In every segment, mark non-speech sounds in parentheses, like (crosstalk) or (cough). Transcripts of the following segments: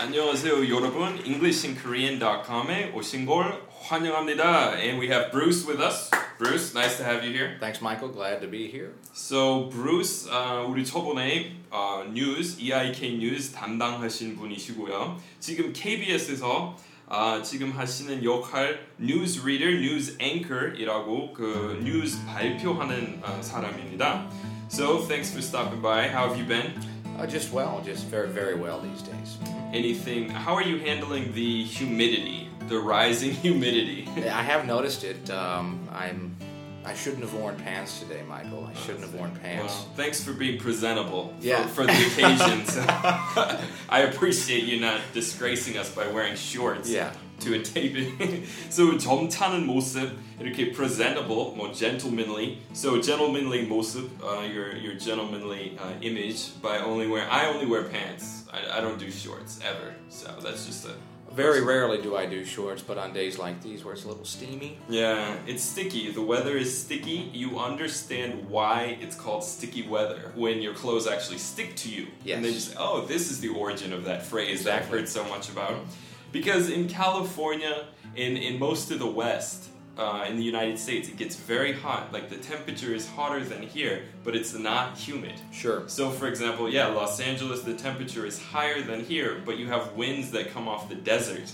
안녕하세요 여러분 EnglishinKorean.com에 오신 걸 환영합니다 and we have Bruce with us Bruce nice to have you here Thanks, Michael. Glad to be here. So Bruce 어, 우리 저번에 어, 뉴스 EIK 뉴스 담당하신 분이시고요 지금 KBS에서 아, 지금 하시는 역할 뉴스 리더, 뉴스 앵커이라고 그 뉴스 발표하는 어, 사람입니다. So thanks for stopping by. How have you been? Uh, just well, just very, very well these days. Anything? How are you handling the humidity, the rising (laughs) humidity? I have noticed it. Um, I'm. I shouldn't have worn pants today, Michael. I shouldn't have worn pants. Well, thanks for being presentable for- Yeah. for, the occasion. (laughs) (laughs) I appreciate you not disgracing us by wearing shorts Yeah. to a taping. (laughs) so 점잖은 모습, 이렇게 presentable, more gentlemanly. So gentlemanly 모습, uh, your your gentlemanly uh, image by only wear. I only wear pants. I, I don't do shorts ever. So that's just a. Very rarely do I do shorts, but on days like these where it's a little steamy, Yeah, it's sticky. The weather is sticky. You understand why it's called sticky weather when your clothes actually stick to you. And then you Yes. say, oh, this is the origin of that phrase that I've Exactly. heard so much about. Because in California, in, in most of the West, uh, in the United States, it gets very hot. Like the temperature is hotter than here, but it's not humid. sure. So, for example, yeah, Los Angeles, the temperature is higher than here, but you have winds that come off the desert.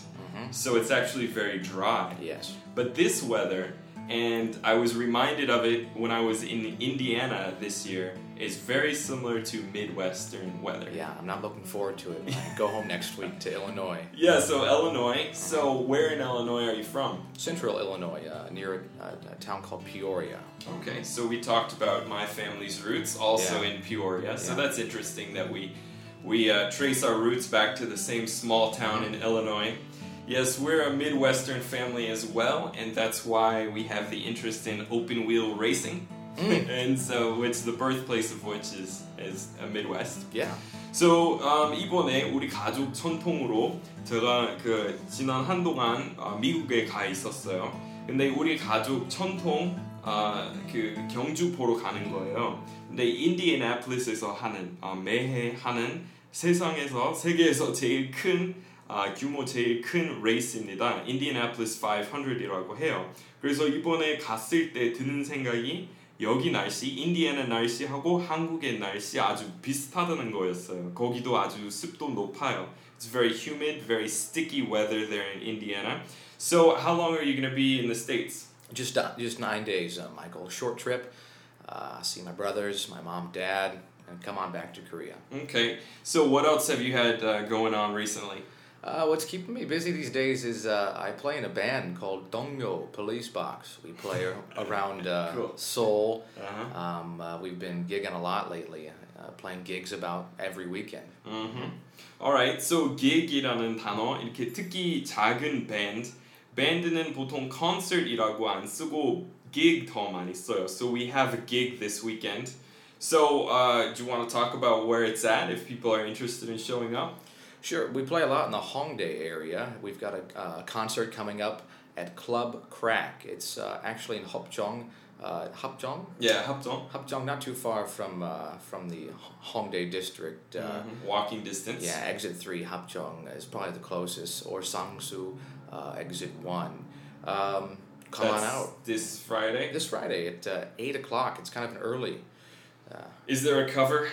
So it's actually very dry. Yes. But this weather, and I was reminded of it when I was in Indiana this year, is very similar to Midwestern weather. Yeah, I'm not looking forward to it. I go home (laughs) next week to Illinois, Yeah, so Illinois. So where in Illinois are you from? central Illinois, uh, near a, a town called Peoria. Okay, so we talked about my family's roots also Yeah. in Peoria. So Yeah. that's interesting that we we uh, trace our roots back to the same small town in Illinois. Yes, we're a Midwestern family as well, and that's why we have the interest in open wheel racing. And so, which the birthplace of which is is a Midwest. Yeah. So um, 이번에 우리 가족 전통으로 제가 그 지난 한동안 어, 미국에 가 있었어요. 근데 우리 가족 전통 어, 그 경주 보러 가는 거예요. 근데 인디애나폴리스에서 하는 어, 매해 하는 세상에서 세계에서 제일 큰 아, 규모 제일 큰 레이스입니다. 인디애나폴리스 500이라고 해요. 그래서 이번에 갔을 때 드는 생각이 여기 날씨, 인디애나 날씨하고 한국의 날씨 아주 비슷하다는 거였어요. 거기도 아주 습도 높아요. It's very humid, very sticky weather there in Indiana. So, how long are you going to be in the States? Just uh, just nine days, uh, Michael. Short trip. Uh, see my brothers, my mom, dad, and come on back to Korea. Okay. So, what else have you had uh, going on recently? Uh, what's keeping me busy these days is uh, I play in a band called Dongmyo Police Box. We play ar- (laughs) around uh, Cool. Seoul. Uh-huh. Um, uh, we've been gigging a lot lately, uh, playing gigs about every weekend. Mm-hmm. Alright, so gig이라는 단어 이렇게 특히 작은 밴드 밴드는 보통 concert이라고 안 쓰고 gig 더 많이 써요. So we have a gig this weekend. So uh, do you want to talk about where it's at if people are interested in showing up? Sure, we play a lot in the Hongdae area. We've got a uh, concert coming up at Club Crack. It's uh, actually in Hopjeong. Uh, Hopjeong? Yeah, 합정. Hopjeong, not too far from uh, from the Hongdae district. Uh, Mhm. Walking distance. Yeah, exit three, Hapjeong is probably the closest, or Sangsu, uh, exit one. Um, come That's on out This Friday. this Friday at uh, eight o'clock. It's kind of an early. Uh, Is there a cover?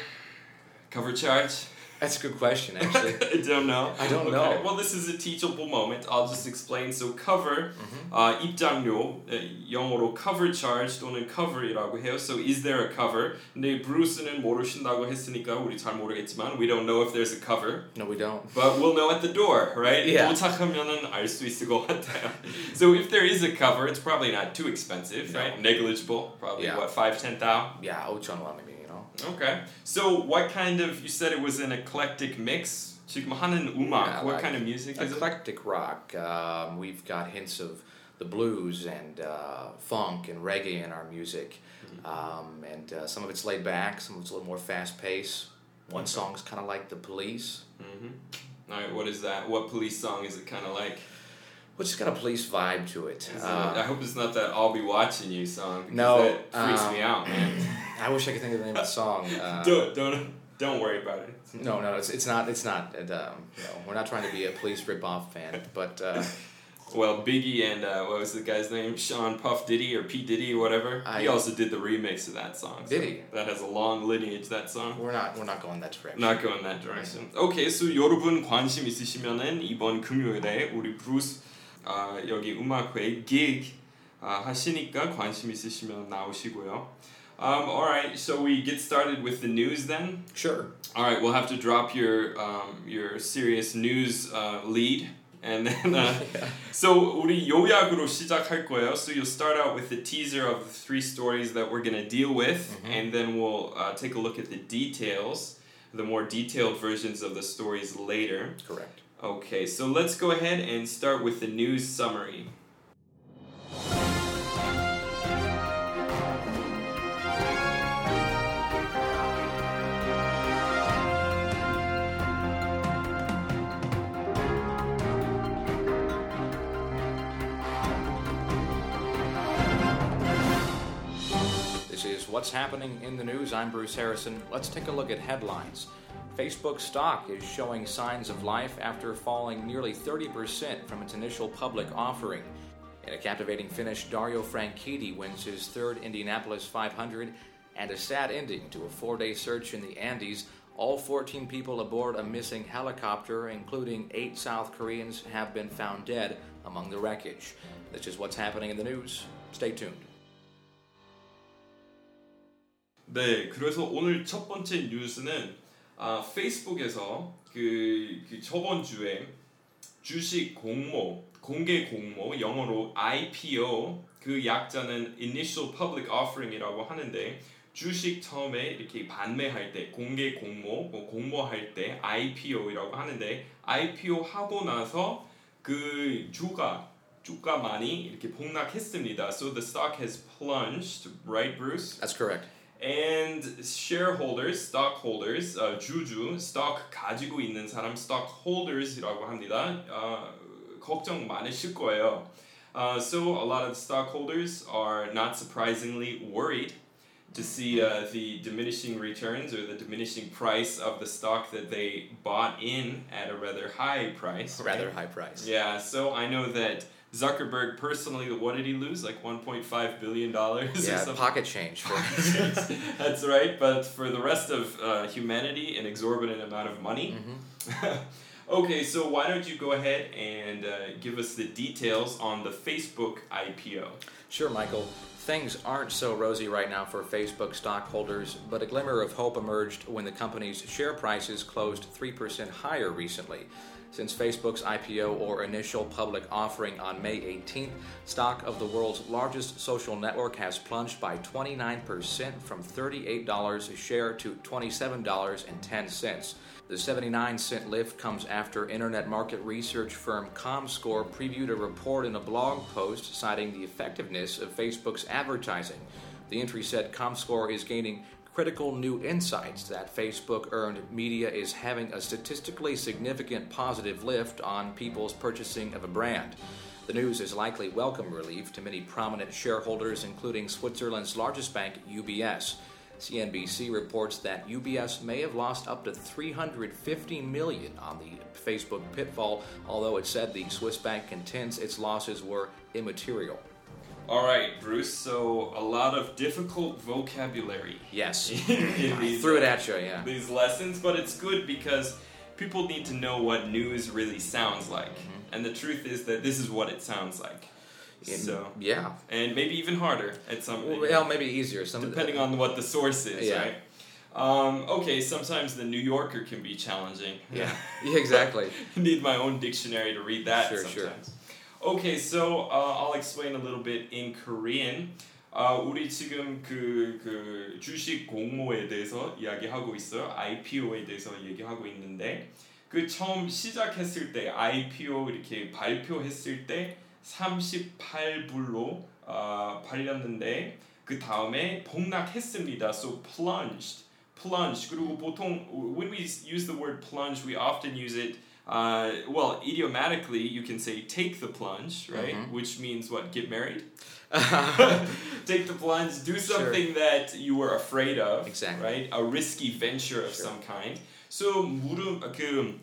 Cover charge? that's a good question, actually. (laughs) I don't know. I don't okay. know. Well, this is a teachable moment. I'll just explain. So cover, Mm-hmm. 아, 입장료, 에, 영어로 cover charge 또는 cover이라고 해요. So is there a cover? 근데 브루스는 모르신다고 했으니까 우리 잘 모르겠지만 we don't know if there's a cover. no, we don't. But we'll know at the door, right? Yeah. 도착하면은 알 수 있을 것 같아요. (laughs) So if there is a cover, it's probably not too expensive, No. right? Negligible, probably Yeah. what five, ten thou. Yeah, Ochonwa maybe, you know. Okay. So what kind of you said it was an eclectic mix? Chikmahanan Umak. What like kind of music is eclectic rock. Um, we've got hints of the blues and uh, funk and reggae in our music, mm-hmm. um, and uh, some of it's laid back, some of it's a little more fast paced. One okay. song's kind of like the Police. Mm-hmm. All right, what is that? What Police song is it kind of like? Well, it's just got a police vibe to it. Is it- Uh, I hope it's not that "I'll be watching you" song. Because No, that freaks um, me out, man. (laughs) I wish I could think of the name of the song. Uh, (laughs) don't don't. Don't worry about it. No, no, it's, it's not. It's not. And, um, no, we're not trying to be a police rip-off fan, but uh, (laughs) Well, Biggie and uh, what was the guy's name? Sean Puff Diddy or P Diddy or whatever. I- he also did the remix of that song. Did he? That has a long lineage. That song. we're not. We're not going that direction. Not going that direction. Okay, so 여러분 관심 있으시면은 이번 금요일에 우리 브루스 아, 여기 음악회 gig 아, 하시니까 관심 있으시면 나오시고요. Um, all right, so we get started with the news then. Sure. All right, we'll have to drop your um, your serious news uh, lead, and then uh, (laughs) so 우리 요약으로 시작할 거예요. So you'll start out with the teaser of the three stories that we're gonna deal with, and then we'll uh, take a look at the details, the more detailed versions of the stories later. Correct. Okay, so let's go ahead and start with the news summary. This is what's happening in the news. I'm Bruce Harrison. Let's take a look at headlines. Facebook stock is showing signs of life after falling nearly 30% from its initial public offering. In a captivating finish, Dario Franchitti wins his third Indianapolis 500 and a sad ending to a four day search in the Andes. All 14 people aboard a missing helicopter, including eight South Koreans, have been found dead among the wreckage. This is what's happening in the news. Stay tuned. 네, 그래서 오늘 첫 번째 뉴스는 아, 페이스북에서 그, 그 저번 주에 주식 공모, 공개 공모, 영어로 IPO, 그 약자는 Initial Public Offering이라고 하는데 주식 처음에 이렇게 판매할 때 공개 공모, 뭐 공모할 때 IPO이라고 하는데 IPO 하고 나서 그 주가 주가 많이 이렇게 폭락했습니다. So the stock has plunged, right, Bruce? That's correct. And shareholders, stockholders, 어, 주주, stock 가지고 있는 사람, stockholders이라고 합니다. 어, 걱정 많으실 거예요. Uh, so a lot of stockholders are not surprisingly worried to see uh, the diminishing returns or the diminishing price of the stock that they bought in at a rather high price. right? Rather high price. Yeah, so I know that Zuckerberg personally, what did he lose? Like 1.5 billion dollars or Yeah, something. pocket change. For, (laughs) That's right, but for the rest of uh, humanity, an exorbitant amount of money. (laughs) okay, so why don't you go ahead and uh, give us the details on the Facebook IPO? sure, Michael. Things aren't so rosy right now for Facebook stockholders, but a glimmer of hope emerged when the company's share prices closed 3% higher recently. Since Facebook's IPO or initial public offering on May 18th, stock of the world's largest social network has plunged by 29% from $38 a share to $27.10. The 79 cent lift comes after internet market research firm ComScore previewed a report in a blog post citing the effectiveness of Facebook's advertising. The entry said ComScore is gaining critical new insights that Facebook earned media is having a statistically significant positive lift on people's purchasing of a brand. The news is likely welcome relief to many prominent shareholders, including Switzerland's largest bank, UBS. CNBC reports that UBS may have lost up to 350 million on the Facebook pitfall, although it said the Swiss bank contends its losses were immaterial. All right, Bruce. So a lot of difficult vocabulary Yes. (laughs) these threw it at you, yeah. these lessons, but it's good because people need to know what news really sounds like. And the truth is that this is what it sounds like. In- so, yeah. and maybe even harder at some Well, maybe easier. Some depending on what the source is, Yeah. right? Um, okay, sometimes the New Yorker can be challenging. Yeah. (laughs) Yeah, exactly. (laughs) Need my own dictionary to read that Sure, sure. Okay, so uh, I'll explain a little bit in Korean. 아, 우리 지금 그, 그 주식 공모에 대해서 이야기하고 있어요. IPO에 대해서 얘기하고 있는데 그 처음 시작했을 때 IPO 이렇게 발표했을 때 38불로 어, 팔렸는데 그 다음에 폭락했습니다. So plunged, plunged. 그리고 보통 when we use the word plunge, we often use it Uh, well, idiomatically, you can say take the plunge, right? Which means what? Get married? (laughs) (laughs) take the plunge, do Sure. something that you were afraid of, Exactly. right? A risky venture of Sure. some kind. So 무릎 그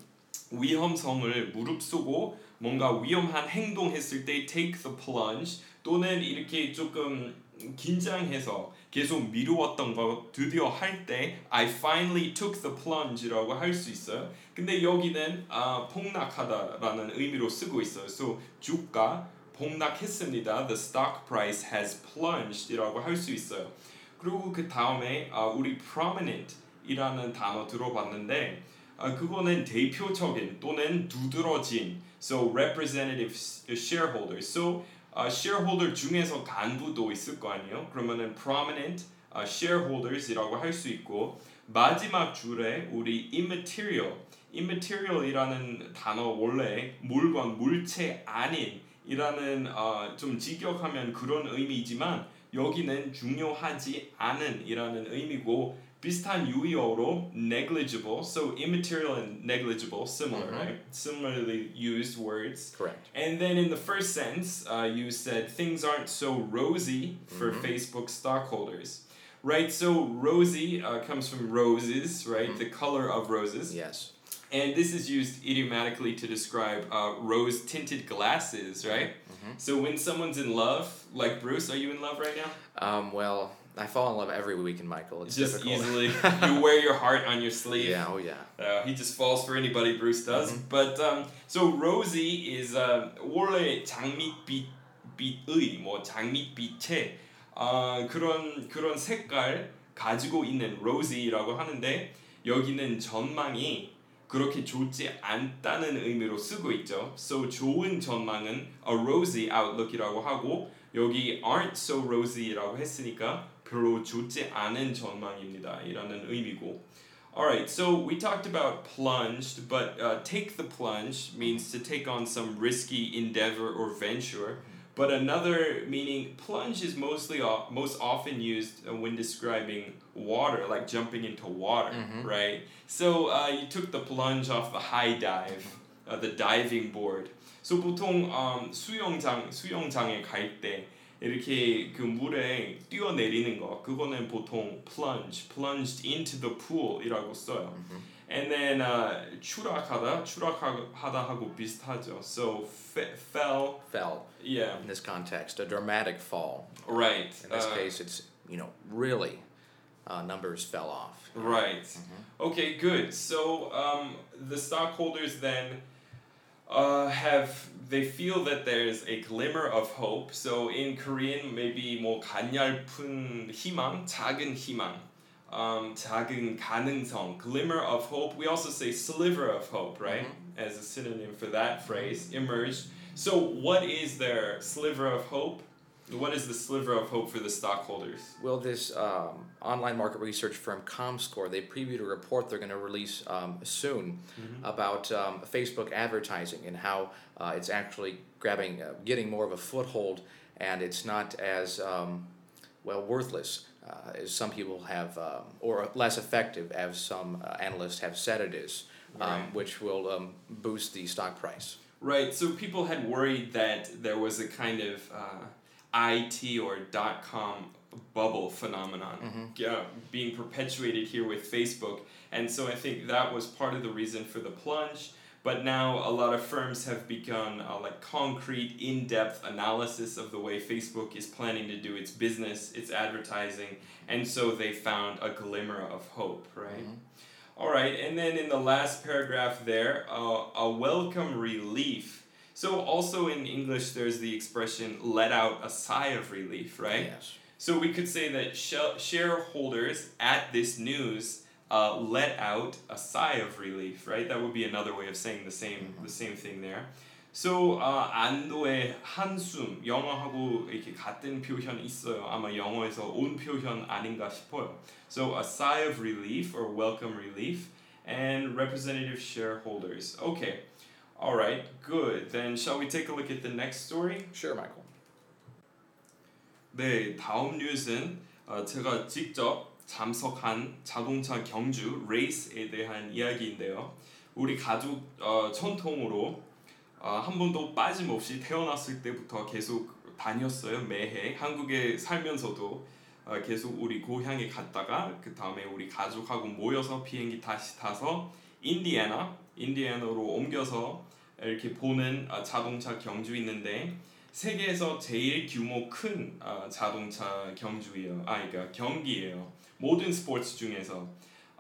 위험성을 무릅쓰고 뭔가 위험한 행동했을 때 take the plunge 또는 이렇게 조금 긴장해서 계속 미루었던 거 드디어 할 때 I finally took the plunge라고 할 수 있어요. 근데 여기는 아, 폭락하다라는 의미로 쓰고 있어요. So 주가 폭락했습니다. The stock price has plunged이라고 할 수 있어요. 그리고 그 다음에 아, 우리 prominent이라는 단어 들어봤는데 아, 그거는 대표적인 또는 두드러진 so representative shareholders so 아, shareholder 중에서 간부도 있을 거 아니에요? 그러면은 prominent 아, shareholders이라고 할 수 있고 마지막 줄에 우리 immaterial immaterial이라는 단어 원래 물건 물체 아닌 이라는 어, 좀 직역하면 그런 의미이지만 여기는 중요하지 않은 이라는 의미고 Bistan yuyoro negligible, so immaterial and negligible, similar, mm-hmm. right? Similarly used words. Correct. And then in the first sentence, uh, you said things aren't so rosy for mm-hmm. Facebook stockholders. Right, so rosy uh, comes from roses, right? Mm-hmm. The color of roses. Yes. And this is used idiomatically to describe uh, rose tinted glasses, right? Mm-hmm. So when someone's in love, like Bruce, are you in love right now? Um, well, I fall in love every weekend, Michael. It's just difficult. easily. you wear your heart on your sleeve. yeah. Oh yeah. Uh, he just falls for anybody Bruce does. Mhm. But um, so Rosie is uh, 원래 장밋빛 빛의 뭐 장밋빛의 어, 그런 그런 색깔 가지고 있는 Rosie라고 하는데 여기는 전망이 그렇게 좋지 않다는 의미로 쓰고 있죠. So 좋은 전망은 a rosy outlook이라고 하고 여기 aren't so rosy라고 했으니까 별로 좋지 않은 전망입니다. 이라는 의미고. Alright, so we talked about plunged, but uh, take the plunge means to take on some risky endeavor or venture. But another meaning, plunge is mostly o- most often used uh, when describing water, like jumping into water, Mhm. right? So uh, you took the plunge off the high dive, uh, the diving board. So 보통 um, 수영장 수영장에 갈 때 이렇게 그 물에 뛰어내리는 거 그거는 보통 plunge, plunged into the pool이라고 써요. And then uh, 추락하다, 추락하다 하고 비슷하죠. So fe- fell, Fell yeah, in this context, a dramatic fall. right. In this uh, case, it's you know really uh, numbers fell off. Right. Mhm. Okay, good. So um, the stockholders then uh, have they feel that there's a glimmer of hope. So in Korean, maybe 뭐 가냘픈 희망, 작은 희망, um, 작은 가능성, glimmer of hope. We also say sliver of hope, right, as a synonym for that phrase, emerged. So what is their sliver of hope? What is the sliver of hope for the stockholders? Well, this um, online market research firm ComScore they previewed a report they're going to release um, soon about um, Facebook advertising and how uh, it's actually grabbing, uh, getting more of a foothold, and it's not as um, well worthless uh, as some people have, um, or less effective as some uh, analysts have said it is, um, Right. which will um, boost the stock price. Right. So people had worried that there was a kind of uh, IT or dot com bubble phenomenon yeah, being perpetuated here with Facebook. And so I think that was part of the reason for the plunge. But now a lot of firms have begun uh, like concrete, in-depth analysis of the way Facebook is planning to do its business, its advertising, and so they found a glimmer of hope, right? All right, and then in the last paragraph there, uh, a welcome relief. So also in English, there's the expression "let out a sigh of relief," right? Yes. So we could say that sh- shareholders at this news uh, let out a sigh of relief, right? That would be another way of saying the same the same thing there. So uh, 안도의 한숨 영어하고 이렇게 같은 표현 있어요. 아마 영어에서 온 표현 아닌가 싶어요. So a sigh of relief or welcome relief and representative shareholders. Okay. All right. Good. Then shall we take a look at the next story? Sure, Michael. 네, 다음 뉴스는 어, 제가 직접 참석한 자동차 경주 레이스에 대한 이야기인데요. 우리 가족 어, 전통으로 어, 한 번도 빠짐없이 태어났을 때부터 계속 다녔어요 매해 한국에 살면서도 어, 계속 우리 고향에 갔다가 그 다음에 우리 가족하고 모여서 비행기 다시 타서 인디애나 인디애나로 옮겨서 이렇게 보는 어, 자동차 경주 있는데 세계에서 제일 규모 큰 어, 자동차 경주예요. 아, 그러니까 경기예요. 모든 스포츠 중에서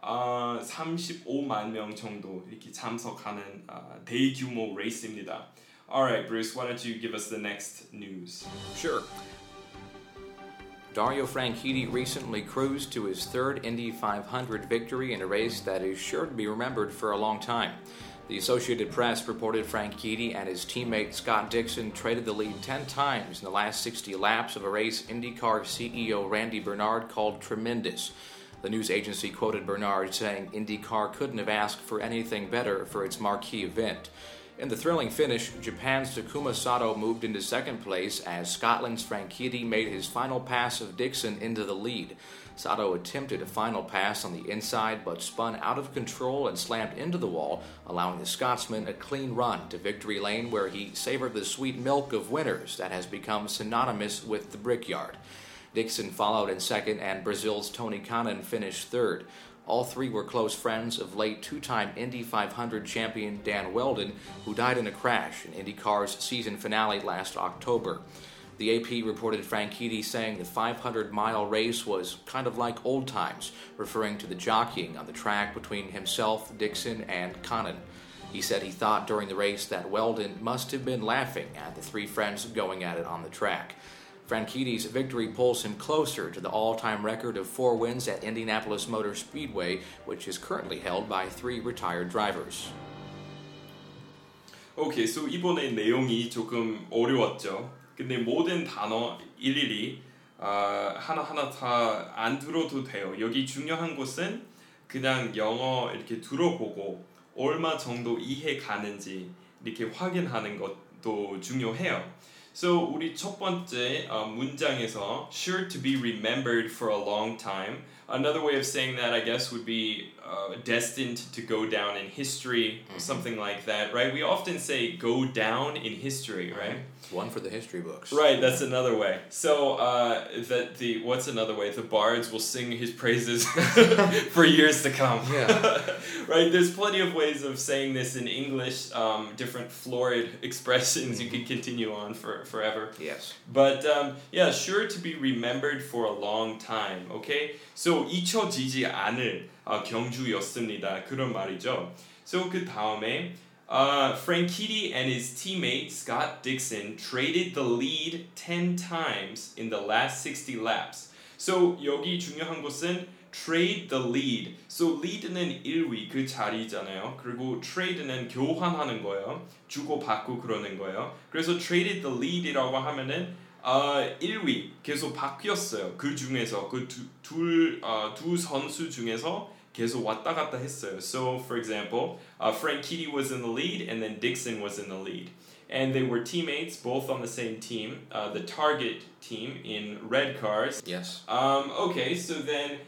어, 35만 명 정도 이렇게 참석하는 어, 대규모 레이스입니다. Alright, Bruce, why don't you give us the next news? Sure. Dario Franchitti recently cruised to his third Indy 500 victory in a race that is sure to be remembered for a long time. The Associated Press reported Franchitti and his teammate Scott Dixon traded the lead 10 times in the last 60 laps of a race IndyCar CEO Randy Bernard called tremendous. The news agency quoted Bernard saying IndyCar couldn't have asked for anything better for its marquee event. In the thrilling finish, Japan's Takuma Sato moved into second place as Scotland's Franchitti made his final pass of Dixon into the lead. Sato attempted a final pass on the inside but spun out of control and slammed into the wall, allowing the Scotsman a clean run to victory lane where he savored the sweet milk of winners that has become synonymous with the Brickyard. Dixon followed in second, and Brazil's Tony Kanaan finished third. All three were close friends of late two time Indy 500 champion Dan Wheldon, who died in a crash in IndyCar's season finale last October. The AP reported Franchitti saying the 500 mile race was kind of like old times, referring to the jockeying on the track between himself, Dixon, and Kanaan. He said he thought during the race that Wheldon must have been laughing at the three friends going at it on the track. Franchitti's victory pulls him closer to the all time record of four wins at Indianapolis Motor Speedway, which is currently held by three retired drivers. 오케이, so 이번에 내용이 조금 어려웠죠. 근데 모든 단어 일일이 어, 하나하나 다 안 들어도 돼요. 여기 중요한 것은 그냥 영어 이렇게 들어보고 얼마 정도 이해 가는지 이렇게 확인하는 것도 중요해요. So 우리 첫 번째 어, 문장에서 sure to be remembered for a long time. Another way of saying that, I guess, would be uh, destined to go down in history, or something like that, right? We often say go down in history, right? One for the history books. Right, that's another way. So uh, that the what's another way? The bards will sing his praises (laughs) (laughs) for years to come. Yeah. (laughs) right. There's plenty of ways of saying this in English. Um, different florid expressions. You can continue on for forever. Yes. But um, yeah, sure to be remembered for a long time. Okay, so 잊혀지지 않을 어, 경주였습니다. 그런 말이죠. So 그 다음에 uh, Franchitti and his teammate Scott Dixon traded the lead 10 times in the last 60 laps. So 여기 중요한 것은 trade the lead. So lead는 1위 그 자리잖아요. 그리고 trade는 교환하는 거예요. 주고 받고 그러는 거예요. 그래서 traded the lead이라고 하면은 어, 1위 계속 바뀌었어요. 그 중에서 그두두 어, 두 선수 중에서 계속 왔다 갔다 했어요. So for example, uh, Franchitti was in the lead and then Dixon was in the lead. And they were teammates, both on the same team, uh, the target team in red cars. Yes. Um, okay, so then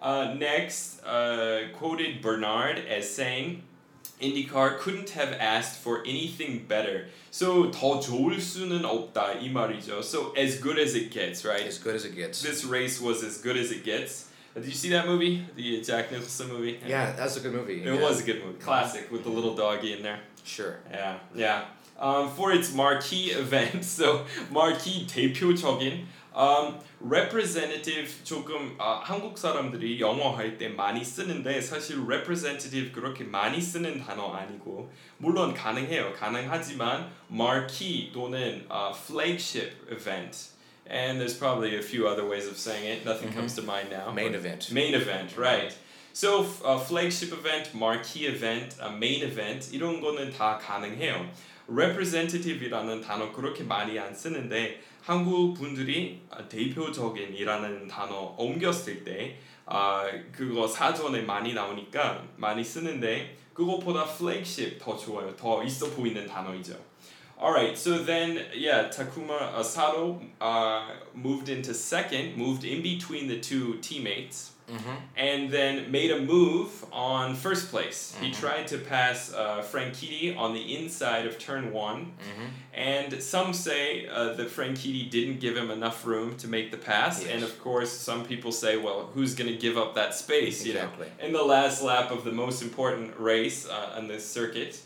uh, next, quoted Bernard as saying, IndyCar couldn't have asked for anything better. So 더 좋을 수는 없다 이 말이죠. So as good as it gets, right? As good as it gets. This race was as good as it gets. Uh, Did you see that movie? The Jack Nicholson movie? Yeah, that's a good movie. It Yeah. was a good movie. Classic with the little doggy in there. Sure. Yeah, yeah. Um, for its marquee (laughs) event, so marquee 대표적인 um, representative 조금 아, 한국 사람들이 영어 할 때 많이 쓰는데 사실 representative 그렇게 많이 쓰는 단어 아니고 물론 가능해요. 가능하지만 marquee 또는 uh, flagship event. And there's probably a few other ways of saying it. Nothing comes to mind now. Main event. Main event, right. So uh, flagship event, marquee event, uh, main event 이런 거는 다 가능해요. Representative이라는 단어 그렇게 많이 안 쓰는데 한국 분들이 어, 대표적인이라는 단어 옮겼을 때 아, 그거 사전에 많이 나오니까 많이 쓰는데 그것보다 flagship 더 좋아요. 더 있어 보이는 단어이죠. Alright, so then, yeah, Takuma uh, Sato uh, moved into second, moved in between the two teammates. And then made a move on first place. He tried to pass uh, Franchitti on the inside of turn one, and some say uh, that Franchitti didn't give him enough room to make the pass, Yes. and of course, some people say, well, who's going to give up that space? You know, Exactly. in the last lap of the most important race uh, on this circuit.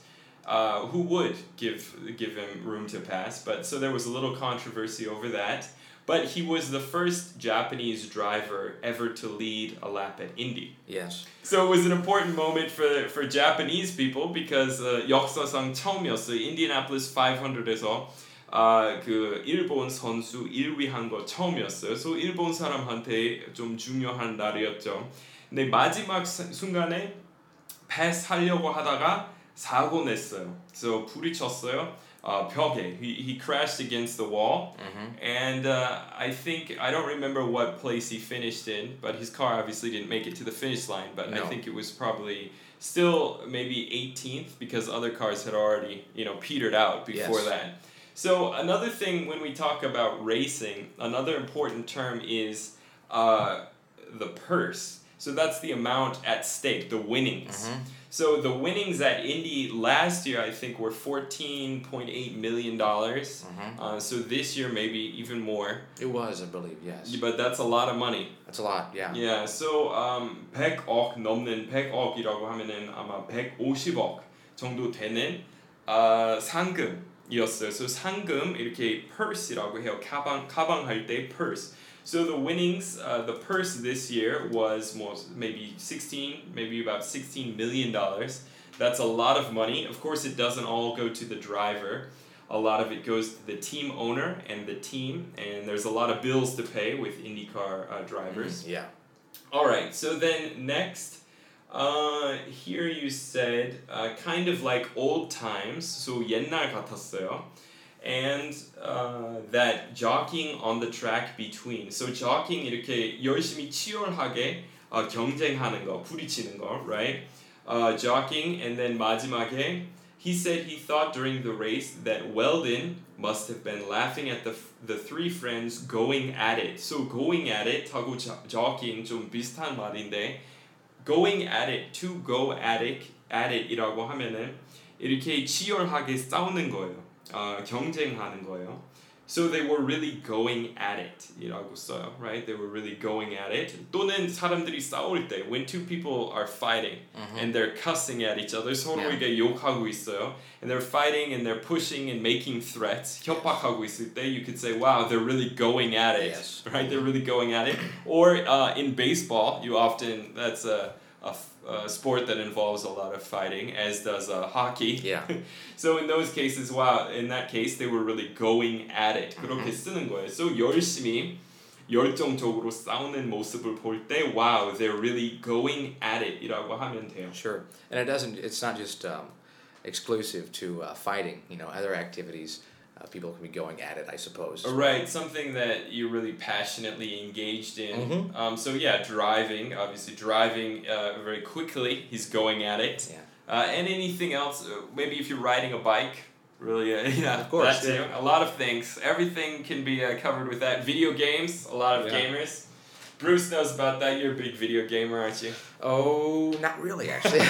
Uh, who would give give him room to pass? But so there was a little controversy over that. But he was the first Japanese driver ever to lead a lap at Indy. Yes. So it was an important moment for for Japanese people because uh, 역사상 처음이었어요. 인디애나폴리스 500에서 아, 그 일본 선수 1위 한 거 처음이었어요. 그래서 일본 사람한테 좀 중요한 날이었죠. 근데 마지막 사- 순간에 패스하려고 하다가 사고 냈어요. 그래서 부딪혔어요. uh, Pyoge. He, he crashed against the wall, mm-hmm. and uh, I think I don't remember what place he finished in, but his car obviously didn't make it to the finish line. But no. I think it was probably still maybe 18th because other cars had already you know petered out before yes. that. So another thing when we talk about racing, another important term is uh, the purse. So that's the amount at stake, the winnings. Mm-hmm. so the winnings at Indy last year, I think, were fourteen point eight million dollars. Uh, so this year, maybe even more. It was, I believe, yes. But that's a lot of money. That's a lot, yeah. Yeah. So um, 100억 넘는 100억이라고 하면은 아마 150억 정도 되는 어, 상금이었어요. So 상금 이렇게 purse이라고 해요. 가방 가방 할 때 purse. So the winnings, uh, the purse this year was most maybe 16, maybe about 16 million dollars. That's a lot of money. Of course, it doesn't all go to the driver. A lot of it goes to the team owner and the team, and there's a lot of bills to pay with IndyCar uh, drivers. Yeah. All right, so then next, uh, here you said uh, kind of like old times, so 옛날 같았어요. and uh, that jockeying on the track between. So jockeying 이렇게 열심히 치열하게 uh, 경쟁하는 거, 부딪히는 거, right? Uh, jockeying and then 마지막에 he said he thought during the race that Wheldon must have been laughing at the the three friends going at it. So going at it 하고 jockeying 좀 비슷한 말인데 going at it, to go at it, at it이라고 하면은 이렇게 치열하게 싸우는 거예요. 어, 경쟁하는 거예요. So they were really going at it 이라고 써요, right? They were really going at it. 또는 사람들이 싸울 때 when two people are fighting and they're cussing at each other 서로에게 욕하고 있어요. And they're fighting and they're pushing and making threats. 협박하고 있을 때 you could say, wow, they're really going at it, Yes. right? They're really going at it. Or uh, in baseball, you often that's a, a f- a sport that involves a lot of fighting, as does uh, hockey. Yeah. (laughs) so in those cases, wow, in that case, they were really going at it. 그렇게 쓰는 거예요. So 열심히 열정적으로 싸우는 모습을 볼 때, wow, they're really going at it이라고 하면 돼요. Sure. And it doesn't, it's not just um, exclusive to uh, fighting, you know, other activities. Uh, people can be going at it, I suppose. Right, something that you're really passionately engaged in. Mhm. Um, so yeah, driving, obviously driving uh, very quickly. He's going at it. Yeah. Uh, and anything else? Uh, maybe if you're riding a bike, really, uh, (laughs) yeah, Of course, that too. A lot of things. Everything can be uh, covered with that. Video games, a lot of Yeah. gamers. Bruce knows about that. You're a big video gamer, aren't you? Oh, not really, actually. (laughs)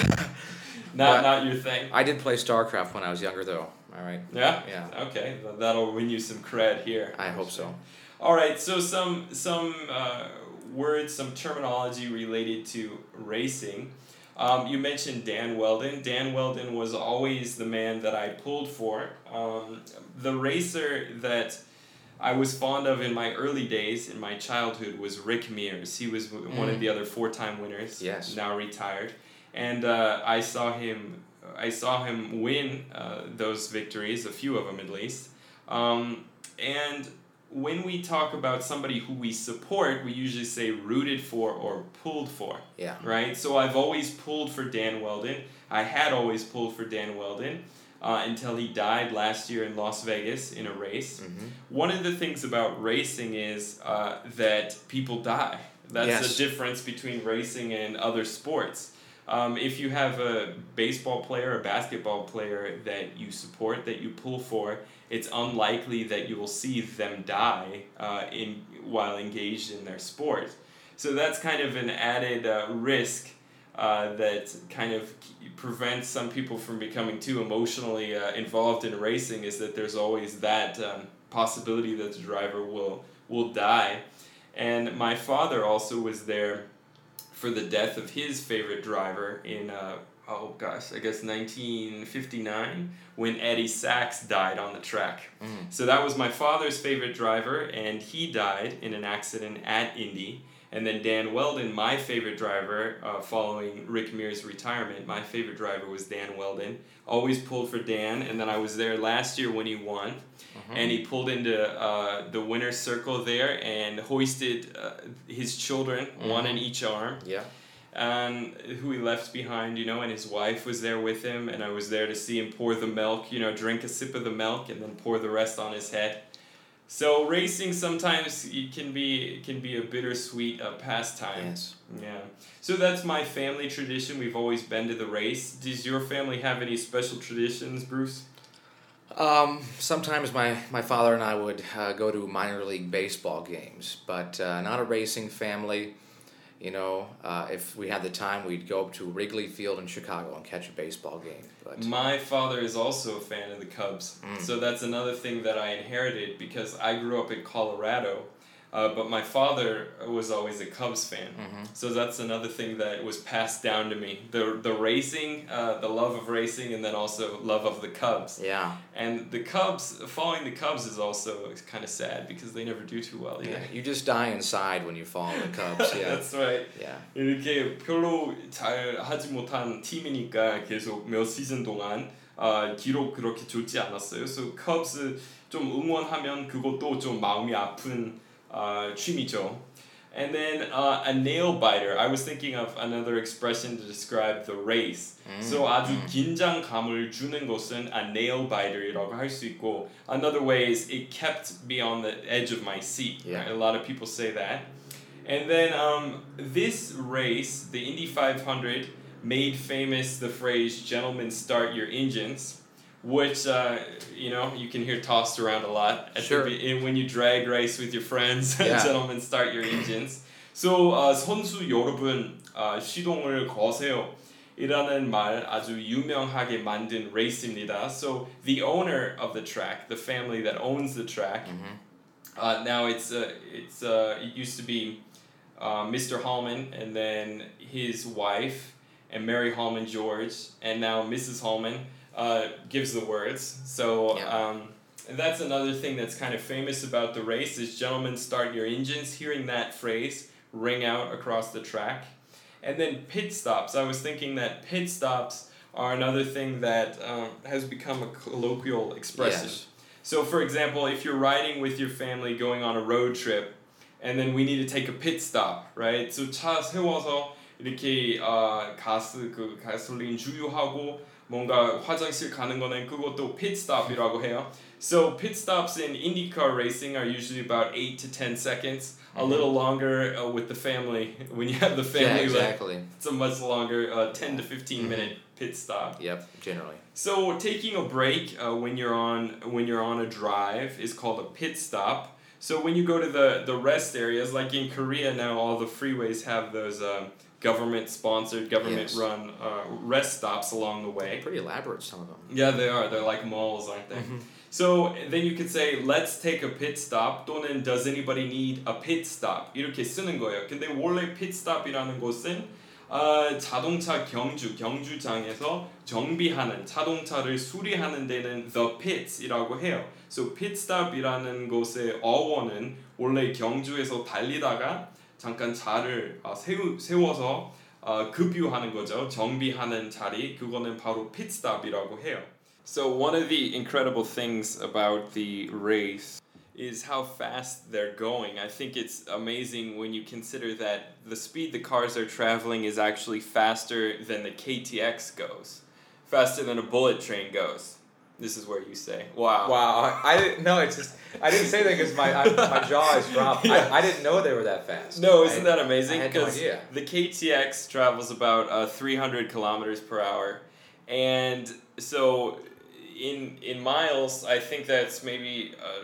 Not But- not your thing. I did play StarCraft when I was younger, though. All right. Yeah. Yeah. Okay, th- that'll win you some cred here. I hope so. All right, so some some uh, words, some terminology related to racing. Um, you mentioned Dan Wheldon. Dan Wheldon was always the man that I pulled for. Um, the racer that I was fond of in my early days, in my childhood, was Rick Mears. He was one of Mm. the other four-time winners. Yes. Now retired, and uh, I saw him. I saw him win uh, those victories, a few of them at least. Um, and when we talk about somebody who we support, we usually say rooted for or pulled for, Yeah. right? So I've always pulled for Dan Wheldon. I had always pulled for Dan Wheldon uh, until he died last year in Las Vegas in a race. hmm One of the things about racing is uh, that people die. That's Yes. the difference between racing and other sports. Um, if you have a baseball player, a basketball player that you support, that you pull for, it's unlikely that you will see them die uh, in while engaged in their sport. So that's kind of an added uh, risk uh, that kind of prevents some people from becoming too emotionally uh, involved in racing is that there's always that um, possibility that the driver will will die. And my father also was there for the death of his favorite driver in uh, oh gosh, I guess 1959 when Eddie Sachs died on the track. Mm. So that was my father's favorite driver, and he died in an accident at Indy. And then Dan Wheldon, my favorite driver, uh, following Rick Mears' retirement, my favorite driver was Dan Wheldon. Always pulled for Dan, and then I was there last year when he won, Mhm. and he pulled into uh, the winner's circle there and hoisted uh, his children, one in each arm Yeah. and who he left behind, you know, and his wife was there with him, and I was there to see him pour the milk, you know, drink a sip of the milk, and then pour the rest on his head. So racing sometimes it can be can be a bittersweet uh, pastime. Yes. Yeah. So that's my family tradition. We've always been to the race. Does your family have any special traditions, Bruce? Um, sometimes my, my father and I would uh, go to minor league baseball games, but uh, not a racing family. You know, uh, if we had the time, we'd go up to Wrigley Field in Chicago and catch a baseball game. But My father is also a fan of the Cubs. Mm. So that's another thing that I inherited because I grew up in Colorado, uh, but my father was always a Cubs fan. Mhm. So that's another thing that was passed down to me the, the racing, uh, the love of racing, and then also love of the Cubs. yeah, And the Cubs, following the Cubs is also kind of sad because they never do too well either. yeah, you just die inside when you follow the Cubs. Yeah, (laughs) that's right. yeah, 이렇게 별로 잘 하지 못한 팀이니까 계속 몇 시즌 동안 어, 기록 그렇게 좋지 않았어요. 그래서 컵스 좀 응원하면 그것도 좀 마음이 아픈 어, 취미죠. And then uh, a nail biter. I was thinking of another expression to describe the race. So 아주 긴장감을 주는 것은 a nail biter이라고 할 수 있고 another way is it kept me on the edge of my seat. Yeah. right? A lot of people say that. And then um, this race, the Indy 500, made famous the phrase "Gentlemen, start your engines," which uh, you know you can hear tossed around a lot. At sure. The, when you drag race with your friends, (laughs) yeah. gentlemen, start your engines. So uh, 선수 여러분 uh, 시동을 거세요. 이라는 말 아주 유명하게 만든 레이스입니다. So the owner of the track, the family that owns the track, mm-hmm. uh, now it's uh, it's uh, it used to be uh, Mr. Hulman and then his wife and Mary Hulman George and now Mrs. Hulman uh, gives the words. So Yeah. um, and that's another thing that's kind of famous about the race is gentlemen start your engines. Hearing that phrase ring out across the track, and then pit stops. I was thinking that pit stops are another thing that um, has become a colloquial expression. Yes. So, for example, if you're riding with your family going on a road trip, and then we need to take a pit stop, right? So 차 세워서 이렇게 어, 가스 그 가솔린 주유하고 뭔가 화장실 가는 거는 그것도 pit stop이라고 해요. So pit stops in IndyCar racing are usually about eight to ten seconds. A little longer uh, with the family. (laughs) When you have the yeah, family, like, exactly. it's a much longer, uh, ten to 15 Mhm. minute pit stop. Yep, generally. So taking a break uh, when you're on when you're on a drive is called a pit stop. So when you go to the the rest areas, like in Korea now, all the freeways have those um, government sponsored, government Yes. run uh, rest stops along the way. Pretty elaborate, some of them. Yeah, they are. They're like malls, aren't they? Mhm. So then you could say, let's take a pit stop 또는 does anybody need a pit stop 이렇게 쓰는 거예요. 근데 원래 pit stop이라는 곳은 어, 자동차 경주 경주장에서 정비하는 자동차를 수리하는 데는 the pits이라고 해요. So pit stop이라는 곳의 어원은 원래 경주에서 달리다가 잠깐 차를 어, 세우, 세워서 어, 급유하는 거죠. 정비하는 자리 그거는 바로 pit stop이라고 해요. So one of the incredible things about the race is how fast they're going. I think it's amazing when you consider that the speed the cars are traveling is actually faster than the KTX goes, faster than a bullet train goes. This is where you say, "Wow." Wow, I, I didn't know. It's just I didn't say that because my I, my jaw is (laughs) dropped. Yeah. I, I didn't know they were that fast. No, isn't that amazing? No Because idea. the KTX travels about uh, 300 kilometers per hour, and so in in miles, I think that's maybe uh,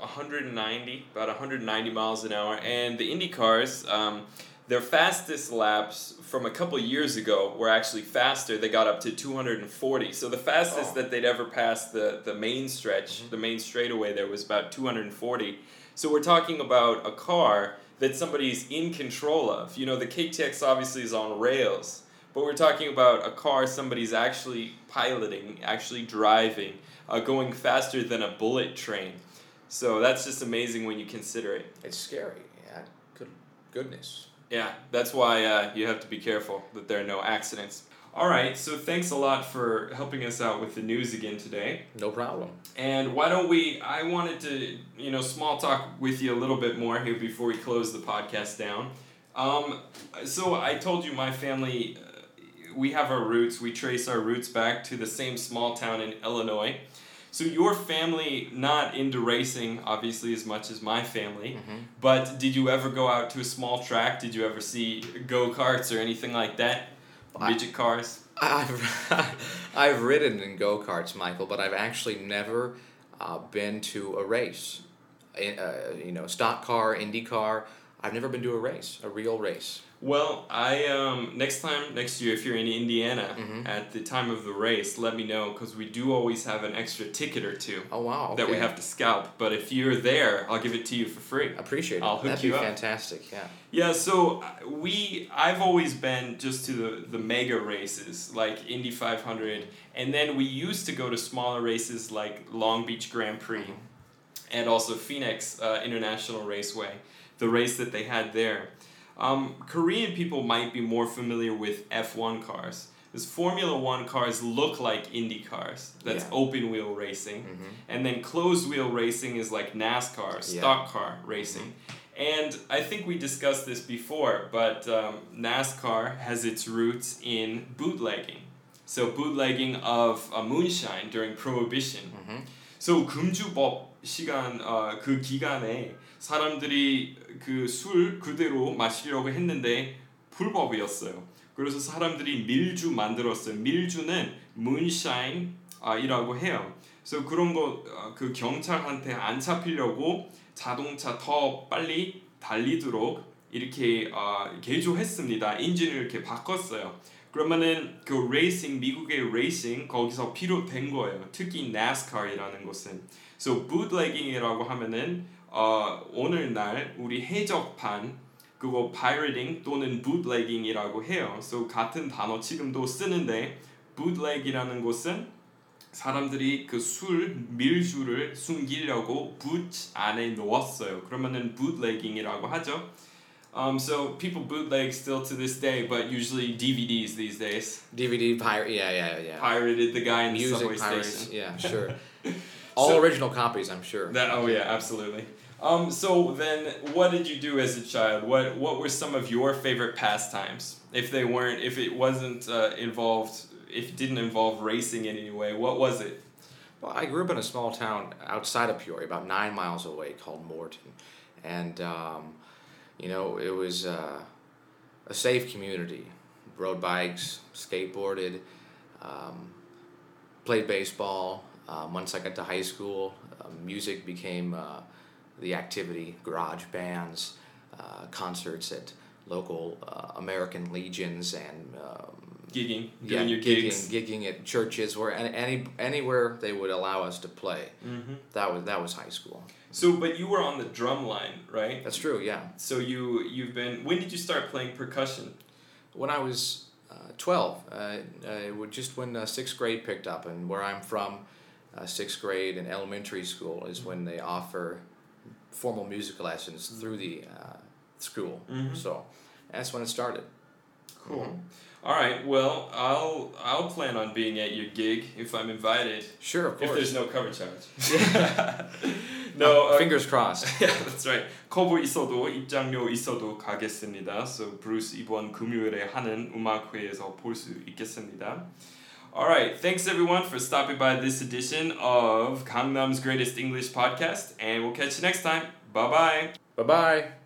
190, about 190 miles an hour. And the Indy cars, um, their fastest laps from a couple years ago were actually faster. They got up to 240. So the fastest Oh. that they'd ever passed the, the main stretch, the main straightaway there was about 240. So we're talking about a car that somebody's in control of. You know, the KTX obviously is on rails, but we're talking about a car somebody's actually piloting, actually driving, uh, going faster than a bullet train. So that's just amazing when you consider it. It's scary. Yeah. Good goodness. Yeah, that's why uh, you have to be careful that there are no accidents. All right, so thanks a lot for helping us out with the news again today. No problem. And why don't we? I wanted to, you know, small talk with you a little bit more here before we close the podcast down. Um, so I told you my family, uh, we have our roots. We trace our roots back to the same small town in Illinois. So your family not into racing, obviously, as much as my family. But did you ever go out to a small track? Did you ever see go karts or anything like that? Midget cars. I've (laughs) I've ridden in go karts, Michael, but I've actually never uh, been to a race. In, uh, you know, stock car, Indy car. I've never been to a race, a real race. Well, I um next time next year if you're in Indiana Mhm. at the time of the race, let me know because we do always have an extra ticket or two Oh wow! that we have to scalp. But if you're there, I'll give it to you for free. I appreciate it. I'll hook That'd you be up. fantastic. Yeah. Yeah, so uh, we I've always been just to the the mega races like Indy 500, and then we used to go to smaller races like Long Beach Grand Prix, and also Phoenix uh, International Raceway, the race that they had there. Um, Korean people might be more familiar with F1 cars. Because Formula One cars look like Indy cars. That's Yeah. open wheel racing. Mhm. And then closed wheel racing is like NASCAR, Yeah. stock car racing. And I think we discussed this before, but um, NASCAR has its roots in bootlegging. So, bootlegging of uh, moonshine during Prohibition. Mhm. So, 금주법 시간, 어, 그 기간에 사람들이 그 술 그대로 마시려고 했는데 불법이었어요. 그래서 사람들이 밀주 만들었어요. 밀주는 moonshine 아, 이라고 해요. 그래서 그런 거 그 경찰한테 안 잡히려고 자동차 더 빨리 달리도록 이렇게 어, 개조했습니다. 인진을 이렇게 바꿨어요. 그러면은 그 레이싱 미국의 레이싱 거기서 비롯된 거예요. 특히 NASCAR이라는 것은. So bootlegging이라고 하면은 어, 오늘날 우리 해적판 그거 pirating 또는 bootlegging이라고 해요. So 같은 단어 지금도 쓰는데 bootleg이라는 것은 사람들이 그 술 밀주를 숨기려고 boot 안에 넣었어요. 그러면은 bootlegging이라고 하죠. Um, so people bootleg still to this day, but usually DVDs these days. DVD pirate. Yeah, yeah, yeah. Pirated the guy in the subway Music pirates. station. Yeah, sure. All So- original copies, I'm sure. That oh yeah, absolutely. Um, so then, what did you do as a child? What what were some of your favorite pastimes? If they weren't, if it wasn't uh, involved, if it didn't involve racing in any way, what was it? Well, I grew up in a small town outside of Peoria, about nine miles away, called Morton, and um, you know it was uh, a safe community. Rode bikes, skateboarded, um, played baseball. Um, once I got to high school, uh, music became uh, the activity. Garage bands, uh, concerts at local uh, American legions, and um, Gigging, yeah, your gigging, gigs. gigging at churches, where any, any anywhere they would allow us to play. hmm That was that was high school. So, but you were on the drum line, right? That's true. Yeah, So you you've been. When did you start playing percussion? when I was uh, twelve, uh, uh, just when uh, sixth grade picked up, and where I'm from, uh, sixth grade and elementary school is when they offer formal music lessons through the uh, school. Mhm. So that's when it started. Cool. Mhm. All right. Well, I'll I'll plan on being at your gig if I'm invited. Sure, of If course. there's no cover charge. (laughs) (laughs) no. uh, Fingers crossed. (laughs) yeah, that's right. 커버 있어도 입장료 있어도 가겠습니다. So 브루스 이번 금요일에 하는 음악회에서 볼 수 있겠습니다. Alright, thanks everyone for stopping by this edition of Gangnam's Greatest English Podcast, and we'll catch you next time. Bye bye. bye bye.